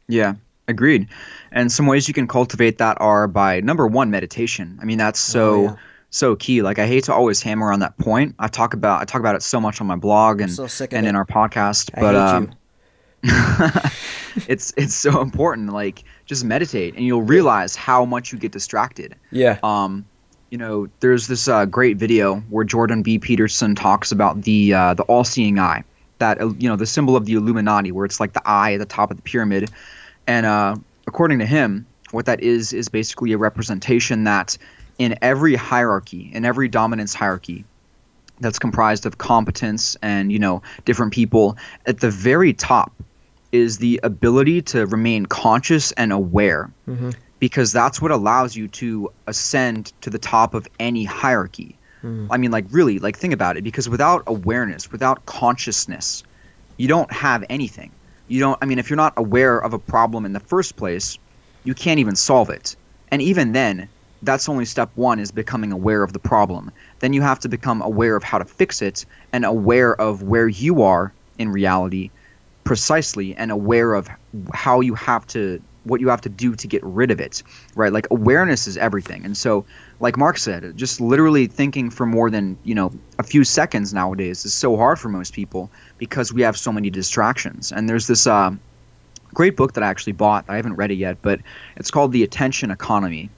Yeah, agreed. And some ways you can cultivate that are by number one, meditation. I mean, that's so Oh, yeah. so key. Like I hate to always hammer on that point. I talk about I talk about it so much on my blog and so and it. in our podcast. I But um, it's it's so important. Like just meditate, and you'll realize how much you get distracted. Yeah. Um, you know, there's this uh, great video where Jordan B. Peterson talks about the uh, the all-seeing eye, that uh, you know, the symbol of the Illuminati, where it's like the eye at the top of the pyramid, and uh, according to him, what that is is basically a representation that in every hierarchy, in every dominance hierarchy, that's comprised of competence and you know different people, at the very top is the ability to remain conscious and aware Mhm. because that's what allows you to ascend to the top of any hierarchy. I mean, like, really, like, think about it because without awareness, without consciousness, you don't have anything. You don't, I mean, if you're not aware of a problem in the first place, you can't even solve it. And even then, that's only step one is becoming aware of the problem. Then you have to become aware of how to fix it and aware of where you are in reality precisely and aware of how you have to what you have to do to get rid of it right? Like awareness is everything. And so like mark said just literally thinking for more than you know a few seconds nowadays is so hard for most people because we have so many distractions. And there's this uh, great book that i actually bought. I haven't read it yet but it's called the attention economy.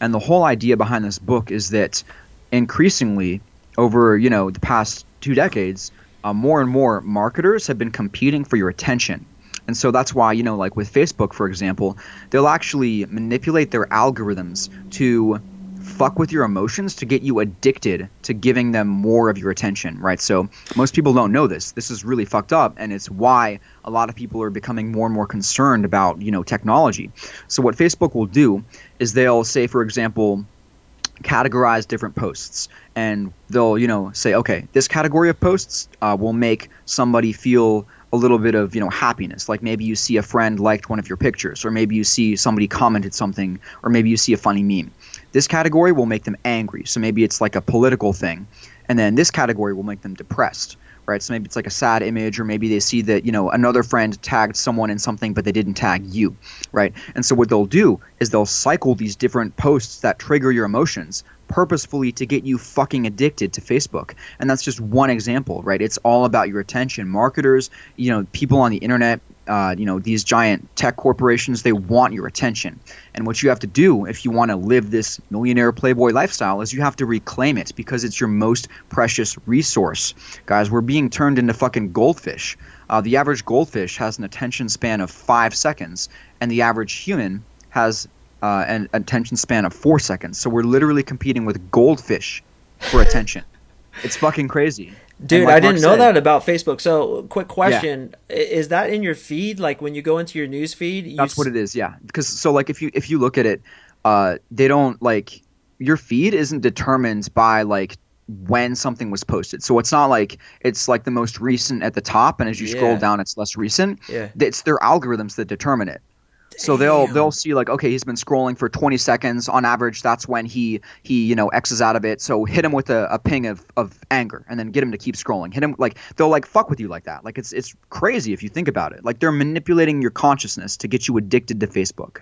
And the whole idea behind this book is that increasingly over you know the past two decades uh, more and more marketers have been competing for your attention. And so that's why you know like with facebook for example they'll actually manipulate their algorithms to fuck with your emotions to get you addicted to giving them more of your attention right? So most people don't know this. This is really fucked up and it's why a lot of people are becoming more and more concerned about you know technology. So what facebook will do is they'll say for example categorize different posts. And they'll you know say okay this category of posts uh, will make somebody feel a little bit of you know happiness. Like maybe you see a friend liked one of your pictures or maybe you see somebody commented something or maybe you see a funny meme. This category will make them angry. So maybe it's like a political thing. And then this category will make them depressed right so maybe it's like a sad image or maybe they see that you know another friend tagged someone in something but they didn't tag you right and so what they'll do is they'll cycle these different posts that trigger your emotions purposefully to get you fucking addicted to Facebook. And that's just one example, right? It's all about your attention. Marketers, you know, people on the internet, uh, you know, these giant tech corporations, they want your attention. And what you have to do if you want to live this millionaire playboy lifestyle is you have to reclaim it because it's your most precious resource. Guys, we're being turned into fucking goldfish. Uh, the average goldfish has an attention span of five seconds, and the average human has uh, an attention span of four seconds. So we're literally competing with goldfish for attention. it's fucking crazy. Dude, like I didn't Mark know said- that about Facebook. So, quick question: I- Is that in your feed? Like when you go into your news feed, you That's what it is, yeah. Because so like if you if you look at it, uh, they don't like your feed isn't determined by like when something was posted. So it's not like it's like the most recent at the top, and as you scroll down, it's less recent. Yeah. It's their algorithms that determine it. So they'll Damn. they'll see like okay he's been scrolling for 20 seconds on average that's when he he you know x's out of it so hit him with a, a ping of, of anger and then get him to keep scrolling hit him like they'll like fuck with you like that like it's it's crazy if you think about it like they're manipulating your consciousness to get you addicted to Facebook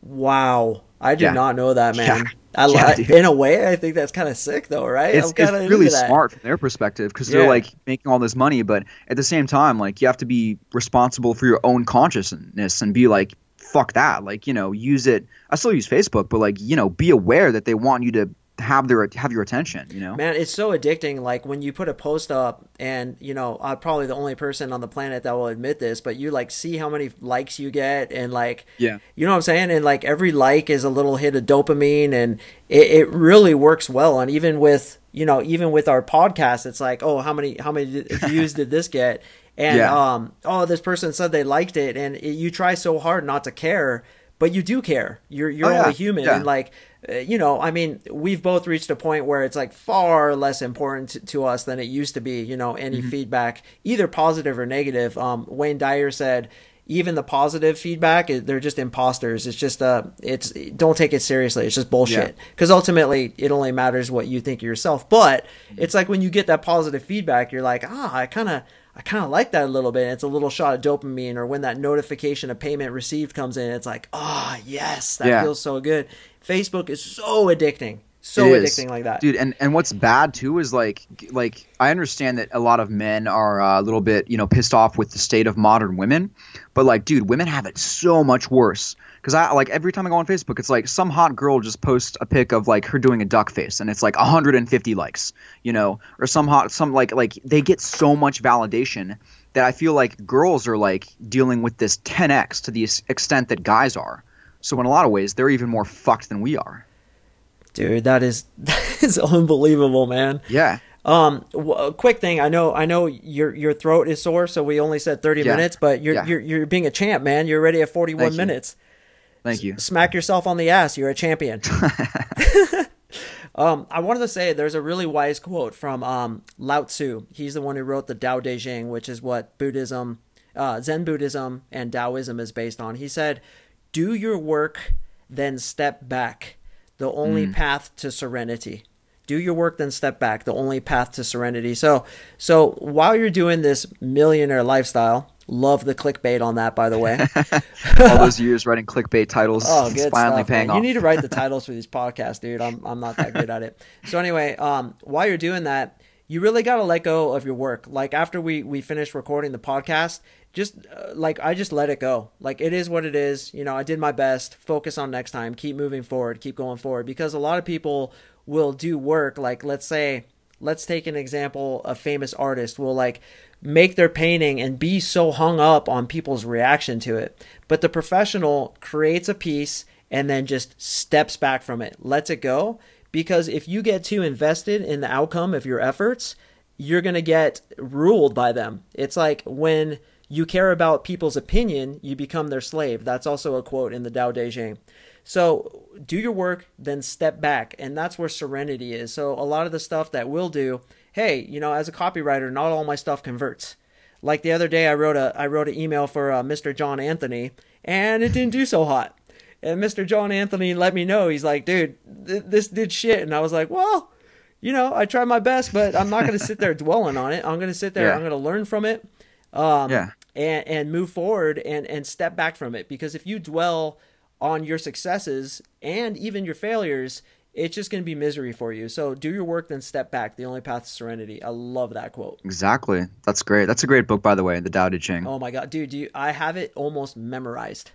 Wow, I did Yeah. not know that, man. Yeah. I Yeah, like in a way, I think that's kind of sick, though, right? it's, it's really smart from their perspective because Yeah. they're like making all this money, but at the same time, like you have to be responsible for your own consciousness and be like, fuck that. Like you know, use it. I still use Facebook, but like you know, be aware that they want you to have their have your attention. You know, Man, it's so addicting. Like when you put a post up, and you know, I'm probably the only person on the planet that will admit this, but you like see how many likes you get, and like, Yeah. you know what I'm saying? And like every like is a little hit of dopamine, and it, it really works well. And even with you know, even with our podcast, it's like, oh, how many how many views did this get? And Yeah. um, oh, this person said they liked it, and it, you try so hard not to care, but you do care. You're you're Oh, yeah. only human, Yeah. and like uh, you know, I mean, we've both reached a point where it's like far less important to, to us than it used to be. You know, any Mm-hmm. feedback, either positive or negative. Um, Wayne Dyer said, even the positive feedback, they're just imposters. It's just uh, it's don't take it seriously. It's just bullshit. Because ultimately, it only matters what you think of yourself. But it's like when you get that positive feedback, you're like, ah, I kind of. I kind of like that a little bit. It's a little shot of dopamine, or when that notification of payment received comes in, it's like, ah, yes, that Yeah. feels so good. Facebook is so addicting, so It is. addicting like that. dude. And and what's bad too is like like I understand that a lot of men are uh, a little bit you know pissed off with the state of modern women, but like dude, women have it so much worse. Because I like every time I go on Facebook, it's like some hot girl just posts a pic of like her doing a duck face, and it's like 150 likes, you know, or some hot some like like they get so much validation that I feel like girls are like dealing with this 10x to the extent that guys are. So in a lot of ways, they're even more fucked than we are. Dude, that is that is unbelievable, man. Yeah. Um, w- quick thing. I know, I know your your throat is sore, so we only said thirty Yeah. minutes, but you're Yeah. you're you're being a champ, man. You're already at forty one Thank you. Thank you. Smack yourself on the ass. You're a champion. um, I wanted to say there's a really wise quote from um, Lao Tzu. He's the one who wrote the Tao Te Ching, which is what Buddhism, uh, Zen Buddhism, and Taoism is based on. He said, "Do your work, then step back. The only path to serenity." Do your work, then step back. The only path to serenity. So, so while you're doing this millionaire lifestyle, love the clickbait on that, by the way. all those years writing clickbait titles. Oh, good finally stuff. paying man. off. You need to write the titles for these podcasts, dude. I'm I'm not that good at it. So anyway, um, while you're doing that, you really got to let go of your work. Like after we we finished recording the podcast, just uh, like I just let it go. Like it is what it is. You know, I did my best. Focus on next time. Keep moving forward. Keep going forward. Because a lot of people will do work. Like let's say let's take an example a famous artist will like make their painting and be so hung up on people's reaction to it. But the professional creates a piece and then just steps back from it lets it go. Because if you get too invested in the outcome of your efforts you're going to get ruled by them. It's like when you care about people's opinion you become their slave. That's also a quote in the Tao Te Ching. So do your work, then step back. And that's where serenity is. So a lot of the stuff that we'll do, hey, you know, as a copywriter, not all my stuff converts. Like the other day, I wrote a I wrote an email for uh, Mr. Jon Anthony, and it didn't do so hot. And Mr. Jon Anthony let me know. He's like, dude, th- this did shit. And I was like, well, you know, I tried my best, but I'm not going to sit there dwelling on it. I'm going to sit there. Yeah. I'm going to learn from it. Um, Yeah. and and move forward and and step back from it because if you dwell on your successes and even your failures it's just going to be misery for you so do your work then step back the only path to serenity i love that quote Exactly. That's great. That's a great book, by the way, The Tao Te Ching. oh my god dude do you, i have it almost memorized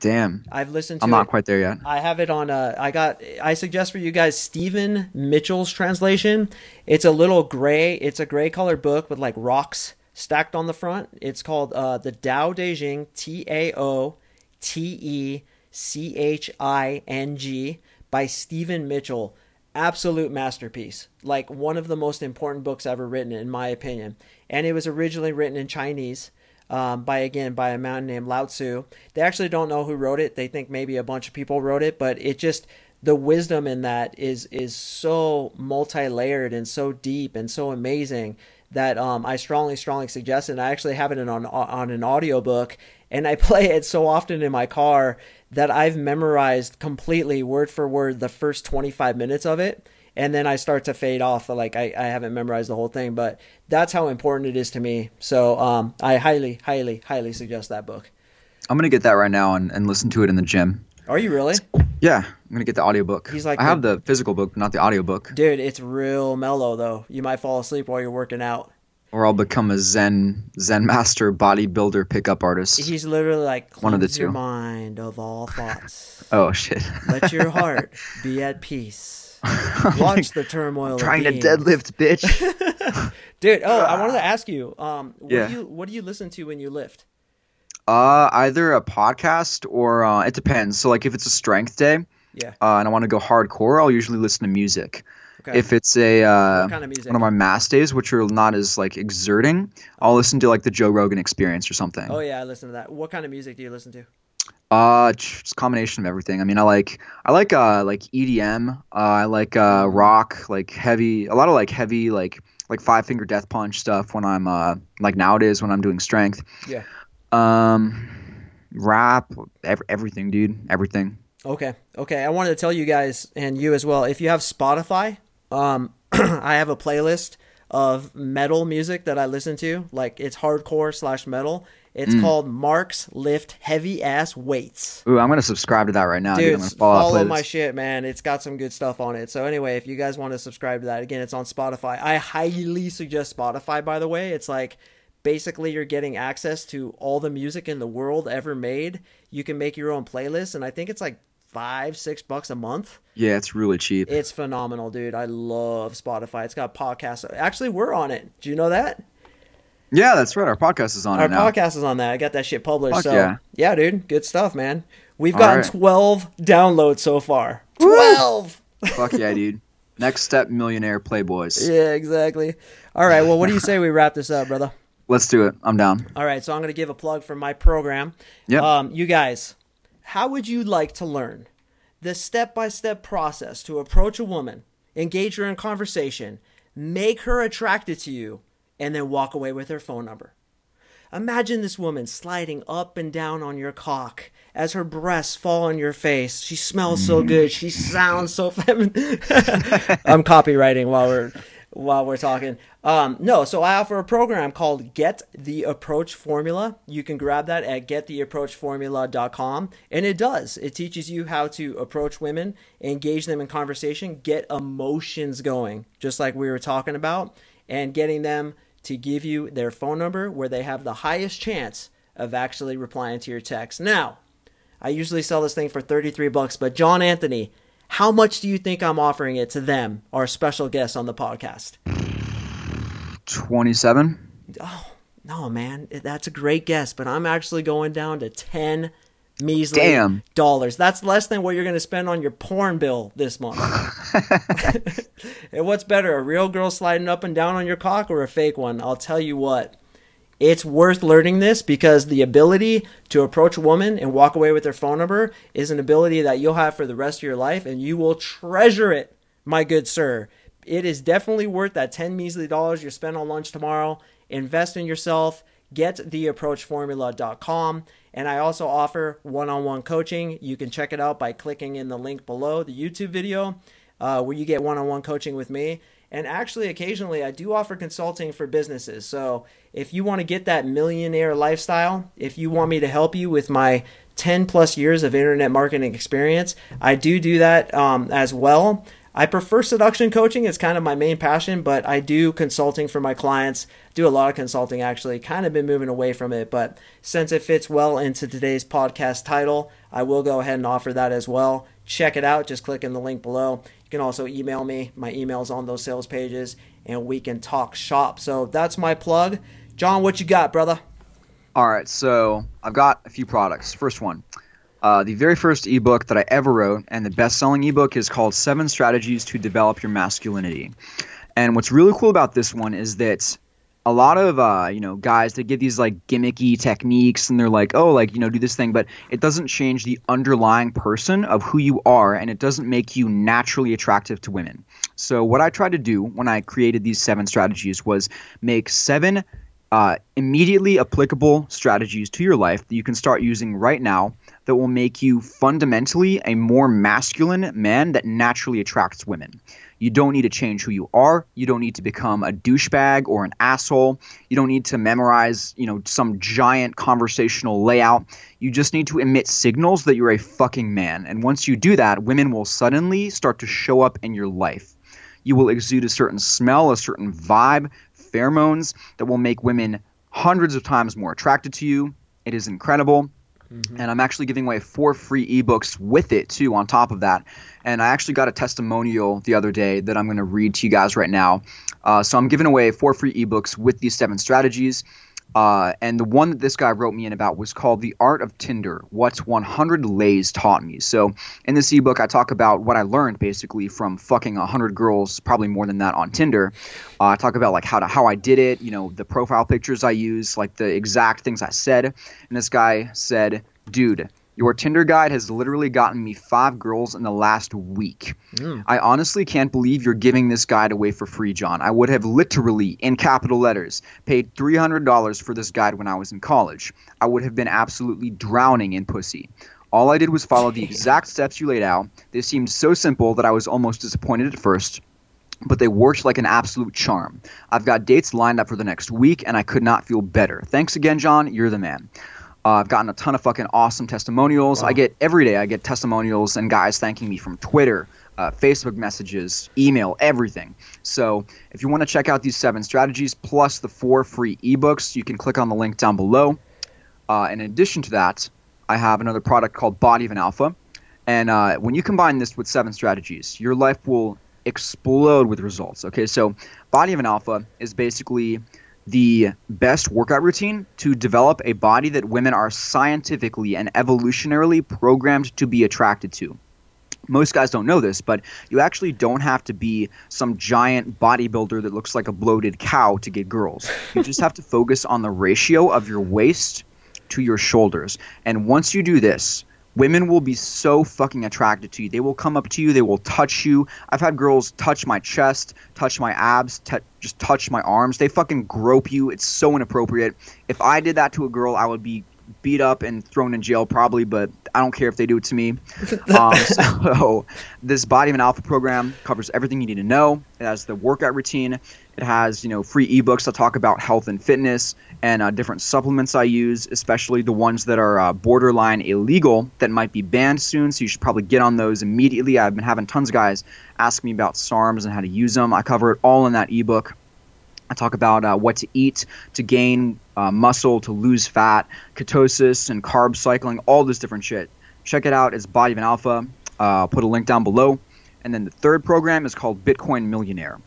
Damn. i've listened to I'm not it quite there yet. I have it on. Uh, I got. I suggest for you guys Stephen Mitchell's translation. It's a little gray. It's a gray colored book with like rocks stacked on the front. It's called uh, the Tao Te Ching. T A O T E C H I N G by Stephen Mitchell. Absolute masterpiece. Like one of the most important books ever written, in my opinion. And it was originally written in Chinese um, by again by a man named Lao Tzu. They actually don't know who wrote it. They think maybe a bunch of people wrote it, but it just the wisdom in that is is so multi-layered and so deep and so amazing that um, I strongly strongly suggest it. And I actually have it on on an audiobook and I play it so often in my car that I've memorized completely word for word the first 25 minutes of it and then I start to fade off. Like I, I haven't memorized the whole thing, but that's how important it is to me. So um, I highly, highly, highly suggest that book. I'm gonna get that right now and, and listen to it in the gym. Are you really? Yeah, I'm gonna get the audiobook. He's like I have the- the physical book, not the audiobook. Dude, it's real mellow though. You might fall asleep while you're working out. Or I'll become a Zen Zen master bodybuilder pickup artist. He's literally like, One of the "Cleanse your two. mind of all thoughts. oh shit. Let your heart be at peace. Watch like, the turmoil. trying to deadlift, bitch. dude. Oh, I wanted to ask you. Um, what Yeah. do you what do you listen to when you lift? uh, either a podcast or uh, it depends. So like if it's a strength day, Yeah. uh, and I want to go hardcore, I'll usually listen to music. Okay. If it's a uh, kind of music? one of my mass days, which are not as like exerting, I'll listen to like the Joe Rogan Experience or something. oh yeah, I listen to that. What kind of music do you listen to? Uh, just a combination of everything. I mean, I like I like uh like EDM. Uh, I like uh rock, like heavy, a lot of like heavy like like Five Finger Death Punch stuff when I'm uh like nowadays when I'm doing strength. Yeah. Um, rap, ev- everything, dude, everything. Okay. Okay. I wanted to tell you guys and you as well. If you have Spotify, um, I have a playlist of metal music that I listen to. Like it's hardcore slash metal. It's Mm. called Mark's Lift Heavy Ass Weights. Ooh, I'm gonna subscribe to that right now, dude. Dude, I'm gonna follow, follow my shit, man. It's got some good stuff on it. So anyway, if you guys want to subscribe to that, again, it's on Spotify. I highly suggest Spotify. By the way, it's like basically you're getting access to all the music in the world ever made. You can make your own playlist, and I think it's like five, six bucks a month. Yeah, it's really cheap. It's phenomenal, dude. I love Spotify. It's got podcasts. Actually, we're on it. Do you know that? yeah, that's right. Our podcast is on Our podcast is on that. I got that shit published. Fuck so yeah. yeah, dude, good stuff, man. We've All gotten right. 12 downloads so far. Woo! 12. Fuck yeah, dude. Next step, millionaire playboys. Yeah, exactly. All right. Well, what do you say we wrap this up, brother? Let's do it. I'm down. All right. So I'm going to give a plug for my program. Yeah. Um, you guys, how would you like to learn the step by step process to approach a woman, engage her in conversation, make her attracted to you, and then walk away with her phone number? Imagine this woman sliding up and down on your cock as her breasts fall on your face. She smells so mm. good. She sounds so feminine. I'm copywriting while we're while we're talking. Um, no, so I offer a program called Get the Approach Formula. You can grab that at gettheapproachformula.com, and it does. It teaches you how to approach women, engage them in conversation, get emotions going, just like we were talking about, and getting them to give you their phone number where they have the highest chance of actually replying to your text. Now, I usually sell this thing for 33 bucks, but Jon Anthony, how much do you think I'm offering it to them, our special guests on the podcast? 27. Oh, No, man, that's a great guess, but I'm actually going down to 10 measly Damn. dollars. That's less than what you're going to spend on your porn bill this month. and what's better, a real girl sliding up and down on your cock or a fake one? I'll tell you what. It's worth learning this because the ability to approach a woman and walk away with their phone number is an ability that you'll have for the rest of your life and you will treasure it, my good sir. It is definitely worth that 10 measly dollars you spend on lunch tomorrow. Invest in yourself. Get theapproachformula.com. And I also offer one on one coaching. You can check it out by clicking in the link below the YouTube video uh, where you get one on one coaching with me. And actually, occasionally, I do offer consulting for businesses. So if you want to get that millionaire lifestyle, if you want me to help you with my 10 plus years of internet marketing experience, I do do that um, as well. I prefer seduction coaching. It's kind of my main passion, but I do consulting for my clients. Do a lot of consulting actually. Kind of been moving away from it, but since it fits well into today's podcast title, I will go ahead and offer that as well. Check it out. Just click in the link below. You can also email me. My email's on those sales pages, and we can talk shop. So that's my plug. Jon, what you got, brother? All right, so I've got a few products. First one, uh, the very first ebook that I ever wrote, and the best-selling ebook is called Seven Strategies to Develop Your Masculinity. And what's really cool about this one is that a lot of uh, you know guys they give these like gimmicky techniques, and they're like, oh, like you know, do this thing, but it doesn't change the underlying person of who you are, and it doesn't make you naturally attractive to women. So what I tried to do when I created these seven strategies was make seven uh, immediately applicable strategies to your life that you can start using right now that will make you fundamentally a more masculine man that naturally attracts women. You don't need to change who you are. You don't need to become a douchebag or an asshole. You don't need to memorize, you know, some giant conversational layout. You just need to emit signals that you're a fucking man. And once you do that, women will suddenly start to show up in your life. You will exude a certain smell, a certain vibe, pheromones that will make women hundreds of times more attracted to you. It is incredible. Mm-hmm. And I'm actually giving away four free ebooks with it too, on top of that. And I actually got a testimonial the other day that I'm going to read to you guys right now. Uh, so I'm giving away four free ebooks with these seven strategies. Uh, and the one that this guy wrote me in about was called The Art of Tinder What 100 Lays Taught Me. So, in this ebook, I talk about what I learned basically from fucking 100 girls, probably more than that on Tinder. Uh, I talk about like how to, how I did it, you know, the profile pictures I use, like the exact things I said. And this guy said, Dude, your Tinder guide has literally gotten me five girls in the last week. Mm. I honestly can't believe you're giving this guide away for free, Jon. I would have literally, in capital letters, paid $300 for this guide when I was in college. I would have been absolutely drowning in pussy. All I did was follow the exact steps you laid out. They seemed so simple that I was almost disappointed at first but they worked like an absolute charm. I've got dates lined up for the next week, and I could not feel better. Thanks again, Jon. You're the man. Uh, I've gotten a ton of fucking awesome testimonials. Wow. I get every day. I get testimonials and guys thanking me from Twitter, uh, Facebook messages, email, everything. So if you want to check out these seven strategies plus the four free ebooks, you can click on the link down below. Uh, in addition to that, I have another product called Body of an Alpha, and uh, when you combine this with seven strategies, your life will explode with results. Okay, so Body of an Alpha is basically the best workout routine to develop a body that women are scientifically and evolutionarily programmed to be attracted to. Most guys don't know this, but you actually don't have to be some giant bodybuilder that looks like a bloated cow to get girls. You just have to focus on the ratio of your waist to your shoulders. And once you do this, women will be so fucking attracted to you. They will come up to you, they will touch you. I've had girls touch my chest, touch my abs, t- just touch my arms. They fucking grope you. It's so inappropriate. If I did that to a girl, I would be beat up and thrown in jail probably, but I don't care if they do it to me. Um, so this Body of an Alpha program covers everything you need to know. It has the workout routine. It has you know free ebooks that talk about health and fitness and uh, different supplements I use, especially the ones that are uh, borderline illegal that might be banned soon. So you should probably get on those immediately. I've been having tons of guys ask me about SARMs and how to use them. I cover it all in that ebook. I talk about uh, what to eat to gain uh, muscle, to lose fat, ketosis, and carb cycling, all this different shit. Check it out. It's Body of an Alpha. Uh, I'll put a link down below. And then the third program is called Bitcoin Millionaire.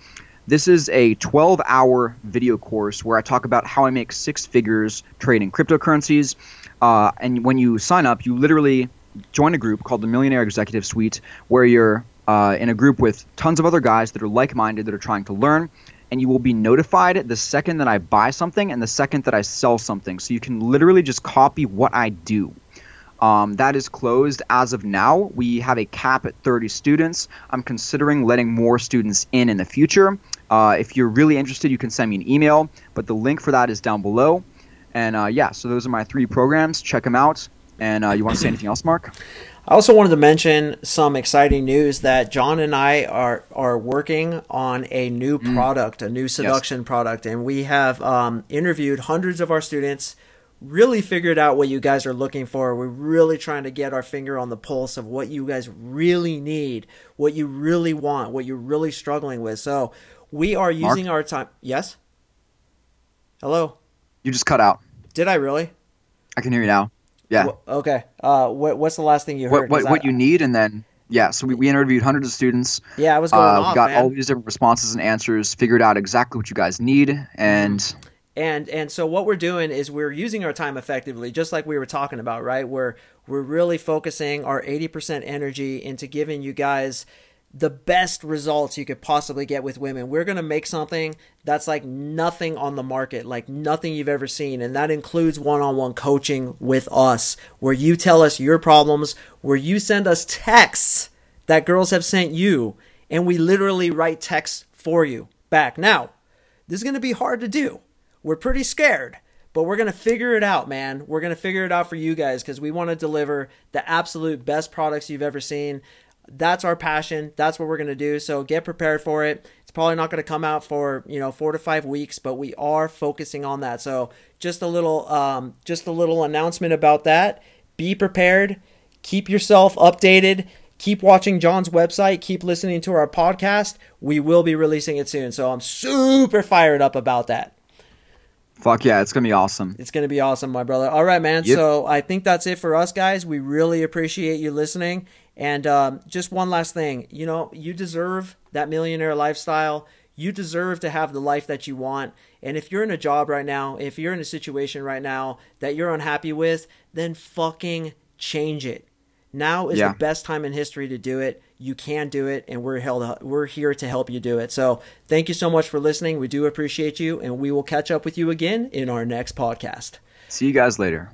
This is a 12 hour video course where I talk about how I make six figures trading cryptocurrencies. Uh, and when you sign up, you literally join a group called the Millionaire Executive Suite where you're uh, in a group with tons of other guys that are like minded that are trying to learn and you will be notified the second that I buy something and the second that I sell something. So you can literally just copy what I do. Um, that is closed as of now. We have a cap at 30 students. I'm considering letting more students in in the future. Uh, if you're really interested, you can send me an email, but the link for that is down below. And uh, yeah, so those are my three programs. Check them out. And uh, you want to say anything else, Mark? I also wanted to mention some exciting news that Jon and I are are working on a new mm. product, a new seduction yes. product, and we have um, interviewed hundreds of our students. Really figured out what you guys are looking for. We're really trying to get our finger on the pulse of what you guys really need, what you really want, what you're really struggling with. So we are using Mark? our time. Yes. Hello. You just cut out. Did I really? I can hear you now. Yeah. okay. Uh, what, what's the last thing you heard? What, what, what you need, and then yeah. So we, we interviewed hundreds of students. Yeah, I was going uh, off, Got man. all these different responses and answers. Figured out exactly what you guys need, and. And and so what we're doing is we're using our time effectively, just like we were talking about, right? We're we're really focusing our eighty percent energy into giving you guys the best results you could possibly get with women. We're going to make something that's like nothing on the market, like nothing you've ever seen. And that includes one on one coaching with us, where you tell us your problems, where you send us texts that girls have sent you, and we literally write texts for you back. Now, this is going to be hard to do. we're pretty scared, but we're going to figure it out, man. We're going to figure it out for you guys because we want to deliver the absolute best products you've ever seen. That's our passion. That's what we're going to do. So get prepared for it. It's probably not going to come out for, you know, 4 to 5 weeks, but we are focusing on that. So just a little um just a little announcement about that. Be prepared. Keep yourself updated keep watching Jon's website, keep listening to our podcast. We will be releasing it soon. So I'm super fired up about that. Fuck yeah, it's gonna be awesome. It's gonna be awesome, my brother. All right, man. Yep. So I think that's it for us, guys. We really appreciate you listening. And um, just one last thing, you know, you deserve that millionaire lifestyle. You deserve to have the life that you want. And if you're in a job right now, if you're in a situation right now that you're unhappy with, then fucking change it now is yeah. the best time in history to do it. You can do it, and we're held, we're here to help you do it. So thank you so much for listening. We do appreciate you, and we will catch up with you again in our next podcast. See you guys later.